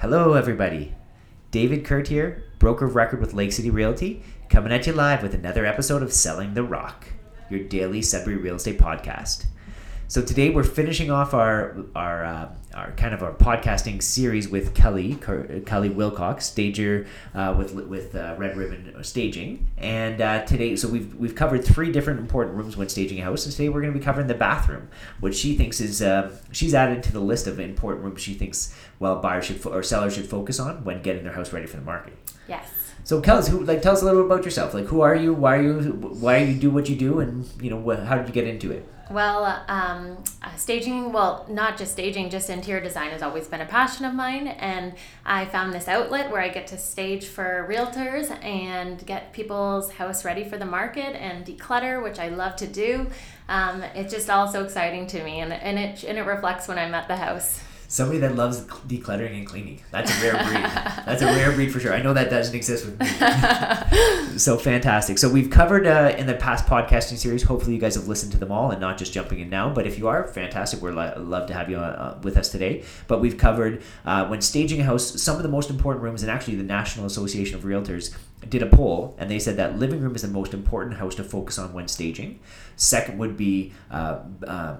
Hello, everybody. David Kurt here, broker of record with Lake City Realty, coming at you live with another episode of Selling the Rock, your daily Sudbury real estate podcast. So today we're finishing off our our uh, our kind of our podcasting series with Kelly Kelly Wilcox, stager uh, with with uh, Red Ribbon Staging, and uh, today so we've we've covered three different important rooms when staging a house, and today we're going to be covering the bathroom, which she thinks is uh, she's added to the list of important rooms she thinks well buyers should fo- or sellers should focus on when getting their house ready for the market. Yes. So tell us who like tell us a little bit about yourself. Like who are you? Why are you? Why are you do what you do? And you know wh- how did you get into it? Well, um, uh, staging, well, not just staging, just interior design has always been a passion of mine. And I found this outlet where I get to stage for realtors and get people's house ready for the market and declutter, which I love to do. Um, it's just all so exciting to me, and, and, it, and it reflects when I'm at the house. Somebody that loves decluttering and cleaning. That's a rare breed. That's a rare breed for sure. I know that doesn't exist with me. so fantastic. So we've covered uh, in the past podcasting series. Hopefully, you guys have listened to them all and not just jumping in now. But if you are, fantastic. We're lo- love to have you uh, with us today. But we've covered uh, when staging a house, some of the most important rooms, and actually the National Association of Realtors did a poll, and they said that living room is the most important house to focus on when staging. Second would be uh, uh,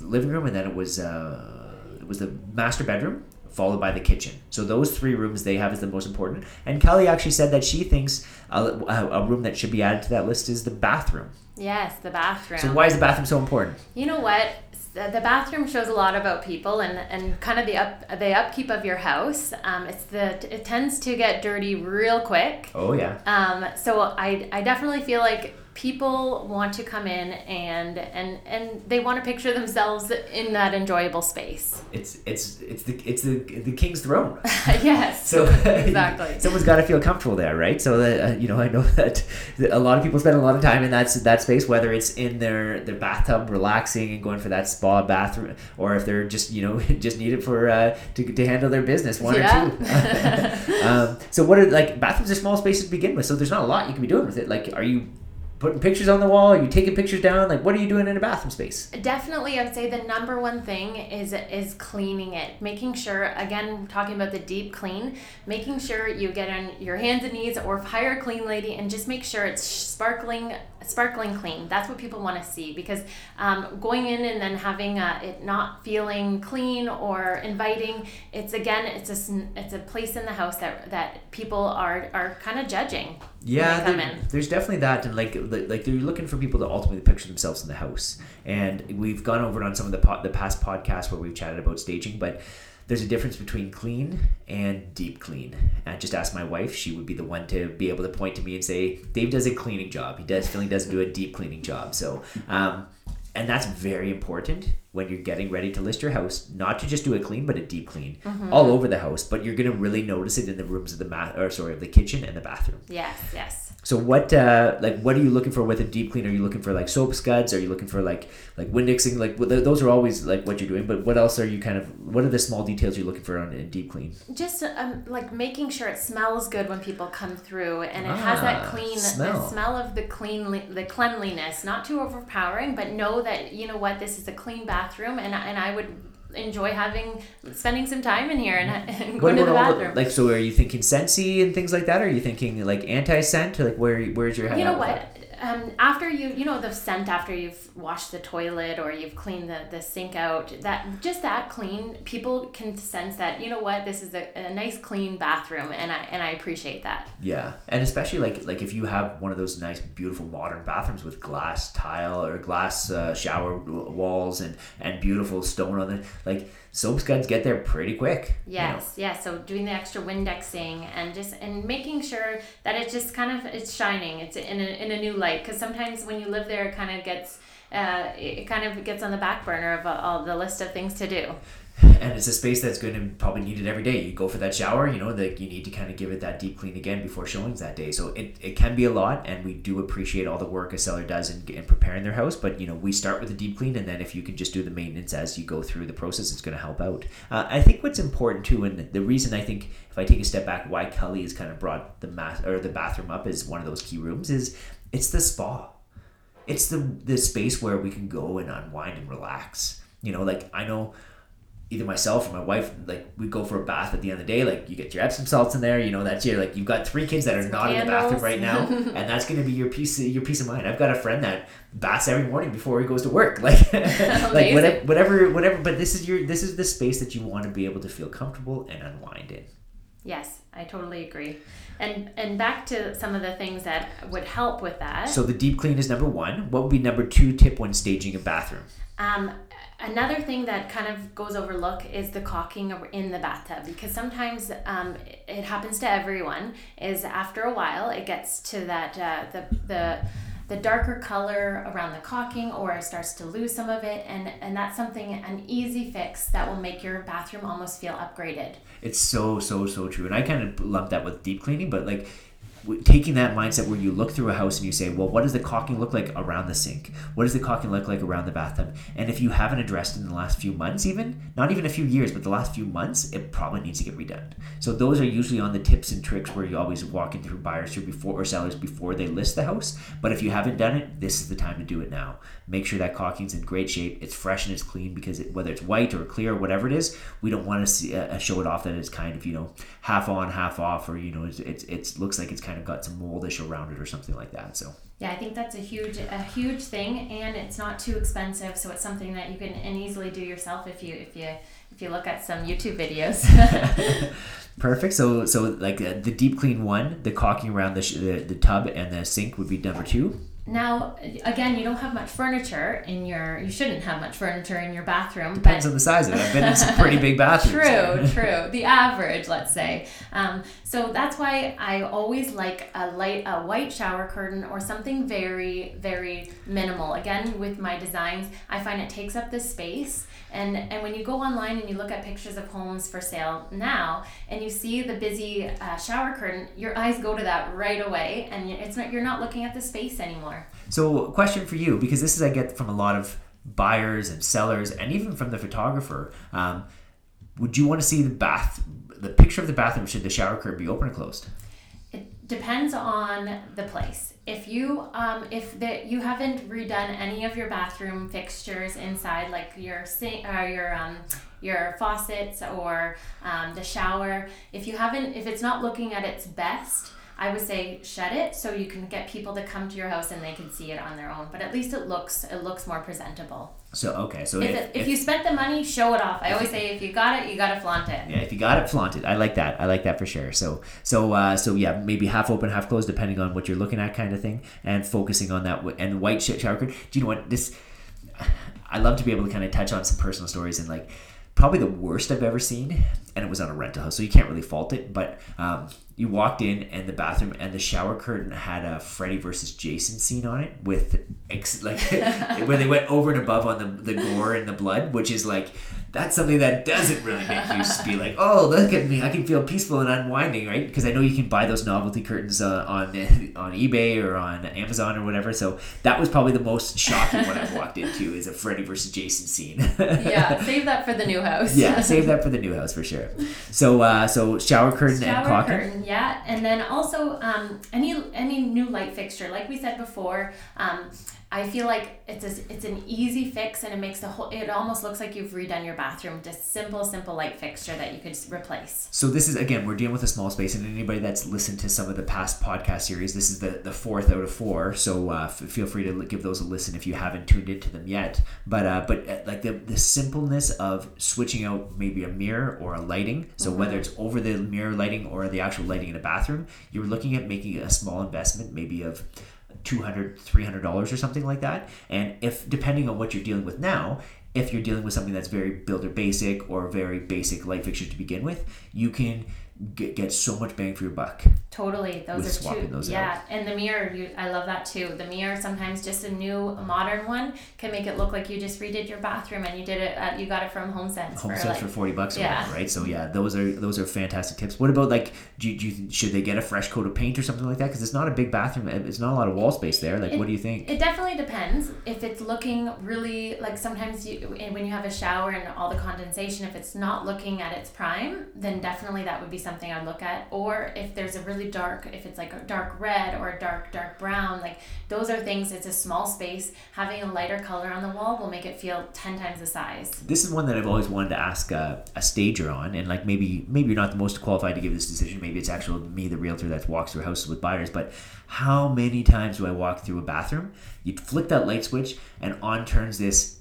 living room, and then it was uh, was the master bedroom followed by the kitchen. So those three rooms they have is the most important. And Kelly actually said that she thinks a, a, room that should be added to that list is the bathroom. Yes, the bathroom. So why is the bathroom so important? You know what? The bathroom shows a lot about people and, and kind of the up the upkeep of your house. Um, it's the it tends to get dirty real quick. Oh yeah. Um, so I I definitely feel like people want to come in and and and they want to picture themselves in that enjoyable space. It's it's it's the it's the the king's throne. yes. So exactly. someone's got to feel comfortable there, right? So that uh, you know, I know that a lot of people spend a lot of time in that that space, whether it's in their their bathtub, relaxing and going for that spa bathroom, or if they're just you know just need it for uh, to to handle their business, one yeah. or two. um, so what are like bathrooms are small spaces to begin with, so there's not a lot you can be doing with it. Like, are you putting pictures on the wall? Are you taking pictures down? Like, what are you doing in a bathroom space? Definitely, I would say the number one thing is is cleaning it, making sure. Again, talking about the deep clean, making sure you get on your hands and knees or hire a clean lady and just make sure it's sparkling sparkling clean. That's what people want to see because um, going in and then having uh, it not feeling clean or inviting, it's again, it's a it's a place in the house that that people are are kind of judging. Yeah, there, there's definitely that, and like like they're looking for people to ultimately picture themselves in the house. And we've gone over it on some of the po- the past podcasts where we've chatted about staging, but there's a difference between clean and deep clean. And I just asked my wife; she would be the one to be able to point to me and say, "Dave does a cleaning job. He does feeling doesn't do a deep cleaning job." So, um, and that's very important when you're getting ready to list your house not to just do a clean but a deep clean mm-hmm. all over the house but you're going to really notice it in the rooms of the mat or sorry of the kitchen and the bathroom. Yes yes. So what uh like what are you looking for with a deep clean? Are you looking for like soap scuds? Are you looking for like like windexing like those are always like what you're doing but what else are you kind of what are the small details you're looking for on a deep clean? Just um, like making sure it smells good when people come through and it ah, has that ah, clean smell. the smell. of the clean the cleanliness not too overpowering but know that you know what this is a clean bathroom and, and I would enjoy having spending some time in here and, mm-hmm. and going to the bathroom. The, like, so are you thinking scentsy and things like that? Or are you thinking like anti scent? Like, where where's your head? You know what? Um, after you you know the scent after you've washed the toilet or you've cleaned the, the sink out that just that clean people can sense that you know what this is a, a nice clean bathroom and I and I appreciate that yeah and especially like like if you have one of those nice beautiful modern bathrooms with glass tile or glass uh, shower walls and and beautiful stone on it like soap scuds get there pretty quick. Yes, you know? yes. So doing the extra Windexing and just and making sure that it just kind of it's shining. It's in a, in a new light because sometimes when you live there, it kind of gets uh, it kind of gets on the back burner of uh, all the list of things to do and it's a space that's going to probably need it every day. You go for that shower, you know, that you need to kind of give it that deep clean again before showings that day. So it, it can be a lot, and we do appreciate all the work a seller does in, in preparing their house. But you know, we start with a deep clean, and then if you can just do the maintenance as you go through the process, it's going to help out. Uh, I think what's important too, and the reason I think if I take a step back, why Kelly has kind of brought the mat or the bathroom up as one of those key rooms is it's the spa. It's the the space where we can go and unwind and relax. You know, like I know either myself or my wife like we go for a bath at the end of the day like you get your epsom salts in there you know that's your like you've got three kids that are not in the bathroom right now and that's going to be your peace your peace of mind. I've got a friend that baths every morning before he goes to work. Like like whatever, whatever whatever but this is your this is the space that you want to be able to feel comfortable and unwind in Yes, I totally agree. And and back to some of the things that would help with that. so the deep clean is number one what would be number two tip when staging a bathroom Um, another thing that kind of goes overlooked is the caulking in the bathtub because sometimes um, it happens to everyone. Is after a while it gets to that uh, the the the darker color around the caulking or it starts to lose some of it and and that's something an easy fix that will make your bathroom almost feel upgraded. It's so so so true, and I kind of lump that with deep cleaning, but like taking that mindset where you look through a house and you say, well, what does the caulking look like around the sink? What does the caulking look like around the bathtub? And if you haven't addressed it in the last few months, even not even a few years, but the last few months, it probably needs to get redone. So those are usually on the tips and tricks where you always walking through buyers through before or sellers before they list the house. But if you haven't done it, this is the time to do it now. Make sure that caulking's in great shape, it's fresh and it's clean because it, whether it's white or clear or whatever it is, we don't want to see uh, show it off that it's kind of you know half on, half off, or you know it's it's, it's looks like it's kind of got some moldish around it or something like that. So Yeah, I think that's a huge a huge thing, and it's not too expensive, so it's something that you can and easily do yourself if you if you if you look at some YouTube videos. perfect. So so like uh, the deep clean one, the caulking around the, sh- the the tub and the sink would be number two. Now, again, you don't have much furniture in your you shouldn't have much furniture in your bathroom, Depends on the size of it. I've been in some pretty big bathrooms. True, true. The average, let's say. Um, so that's why I always like a light, a white shower curtain or something very, very minimal. Again, with my designs, I find it takes up the space. And and when you go online and you look at pictures of homes for sale now, and you see the busy uh, shower curtain, your eyes go to that right away, and it's not you're not looking at the space anymore. So, question for you, because this is I get from a lot of buyers and sellers, and even from the photographer. Um, would you want to see the bath, the picture of the bathroom? Should the shower curtain be open or closed? It depends on the place. If you um, if the, you haven't redone any of your bathroom fixtures inside, like your sink or your um, your faucets or um, the shower, if you haven't, if it's not looking at its best, I would say shed it so you can get people to come to your house and they can see it on their own. But at least it looks it looks more presentable. So okay, so If, if, it, if you spent the money, show it off. I always say if you got it, you got to flaunt it. yeah, if you got it, flaunt it. I like that. I like that for sure. So so uh, so yeah, maybe half open, half closed, depending on what you're looking at, kind of thing, and focusing on that. w- And white sh- shower curtain. Do you know what this? I love to be able to kind of touch on some personal stories and like probably the worst I've ever seen, and it was on a rental house, so you can't really fault it. But um, you walked in and the bathroom and the shower curtain had a Freddy versus Jason scene on it with ex- like where they went over and above on the the gore and the blood, which is like that's something that doesn't really make you just be like, oh, look at me, I can feel peaceful and unwinding, right? Because I know you can buy those novelty curtains uh, on on eBay or on Amazon or whatever. So that was probably the most shocking one I've walked into is a Freddy versus Jason scene. Yeah, save that for the new house. yeah, save that for the new house for sure. So uh, so shower curtain and shower caulking. curtain, yeah, and then also um, any any new light fixture, like we said before. Um, I feel like it's a, it's an easy fix, and it makes the whole. It almost looks like you've redone your bathroom. Just simple, simple light fixture that you could replace. So this is again, we're dealing with a small space, and anybody that's listened to some of the past podcast series, this is the the fourth out of four. So uh, f- feel free to give those a listen if you haven't tuned into them yet. But uh, but uh, like the the simpleness of switching out maybe a mirror or a lighting. So whether it's over the mirror lighting or the actual lighting in a bathroom, you're looking at making a small investment, maybe of 200 300 dollars or something like that. And if depending on what you're dealing with now if you're dealing with something that's very builder basic or very basic light fixture to begin with you can get so much bang for your buck Totally, those With are two. those yeah, and the mirror, you, I love that too. The mirror, sometimes just a new modern one can make it look like you just redid your bathroom and you did it. At, you got it from HomeSense home for sense like for 40 bucks Yeah. whatever, right so yeah those are those are fantastic tips what about like do you, do you should they get a fresh coat of paint or something like that because it's not a big bathroom eh, it's not a lot of wall space there like It- what do you think It definitely depends. If it's looking really like sometimes you eh, when you have a shower and all the condensation, if it's not looking at its prime, then definitely that would be something I'd look at. Or if there's a really really dark, if it's like a dark red or a dark, dark brown, like those are things, it's a small space. Having a lighter color on the wall will make it feel 10 times the size. This is one that I've always wanted to ask a, a stager on, and like maybe maybe you're not the most qualified to give this decision. Maybe it's actually me, the realtor, that walks through houses with buyers. But how many times do I walk through a bathroom? You flick that light switch, and on turns this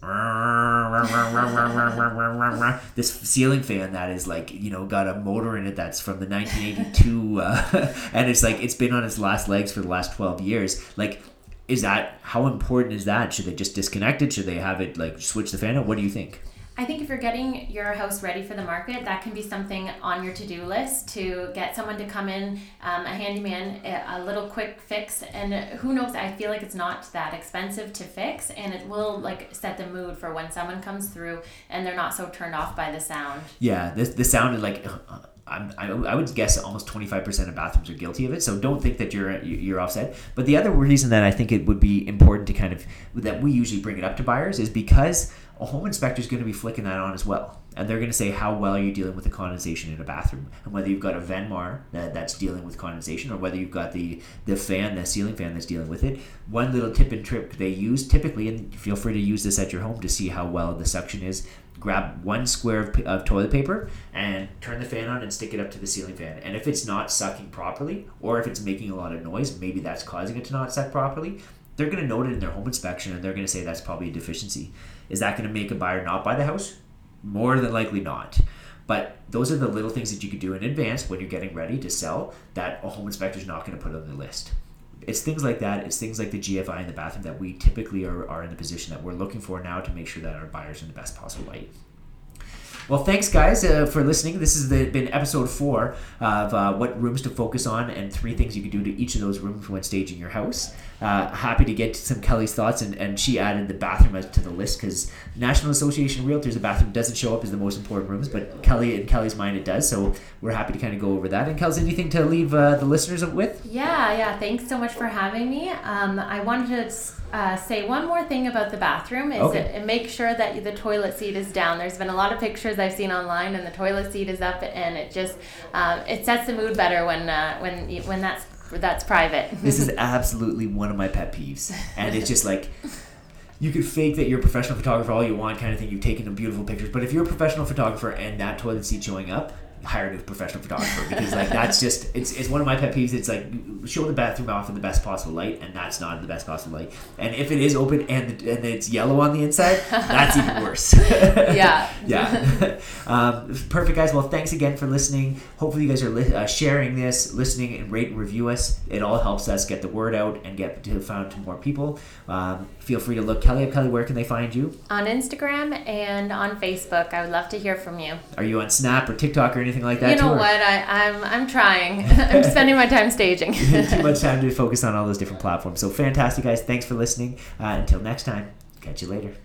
this ceiling fan that is like you know got a motor in it that's from the 1982, uh, and it's like it's been on its last legs for the last 12 years. Like is that how important is that? Should they just disconnect it? Should they have it like switch the fan out? What do you think? I think if you're getting your house ready for the market, that can be something on your to do list to get someone to come in, um, a handyman, a little quick fix. And who knows, I feel like it's not that expensive to fix and it will like set the mood for when someone comes through and they're not so turned off by the sound. Yeah, the, the sound is like. Uh, I'm, I would guess almost 25% of bathrooms are guilty of it. So don't think that you're you're offset. But the other reason that I think it would be important to kind of that we usually bring it up to buyers is because a home inspector is going to be flicking that on as well. And they're going to say how well are you dealing with the condensation in a bathroom, and whether you've got a Venmar that, that's dealing with condensation, or whether you've got the the fan, the ceiling fan that's dealing with it. One little tip and trick they use typically, and feel free to use this at your home to see how well the suction is. Grab one square of, of toilet paper and turn the fan on and stick it up to the ceiling fan. And if it's not sucking properly, or if it's making a lot of noise, maybe that's causing it to not suck properly they're going to note it in their home inspection and they're going to say that's probably a deficiency. Is that going to make a buyer not buy the house? More than likely not. But those are the little things that you could do in advance when you're getting ready to sell that a home inspector is not going to put on the list. It's things like that. It's things like the GFI in the bathroom that we typically are, are in the position that we're looking for now to make sure that our buyers in the best possible light. Well, thanks, guys, uh, for listening. This has been episode four of uh, what rooms to focus on and three things you can do to each of those rooms when staging your house. Uh, happy to get some Kelly's thoughts, and, and she added the bathroom to the list because National Association of Realtors, the bathroom doesn't show up as the most important rooms, but Kelly in Kelly's mind it does. So we're happy to kind of go over that. And Kelly's anything to leave uh, the listeners with? Yeah, yeah. Thanks so much for having me. Um, I wanted to uh, say one more thing about the bathroom is okay. it, make sure that the toilet seat is down. There's been a lot of pictures I've seen online, and the toilet seat is up, and it just um, it sets the mood better when uh, when when that's that's private. this is absolutely one of my pet peeves, and it's just like. You could fake that you're a professional photographer all you want, kind of thing. You've taken beautiful pictures, but if you're a professional photographer and that toilet seat showing up, hire a professional photographer because like that's just it's, it's one of my pet peeves. It's like show the bathroom off in the best possible light and that's not in the best possible light. And if it is open and and it's yellow on the inside that's even worse. Yeah. Yeah. Um, perfect guys. Well thanks again for listening. Hopefully you guys are li- uh, sharing this listening and rate and review us. It all helps us get the word out and get to found to more people. Um, feel free to look kelly up kelly where can they find you? On instagram and on facebook. I would love to hear from you. Are you on snap or tiktok or anything anything like that? You know what? I, I'm I'm trying. I'm spending my time staging. Too much time to focus on all those different platforms. So fantastic, guys! Thanks for listening. Uh, until next time, catch you later.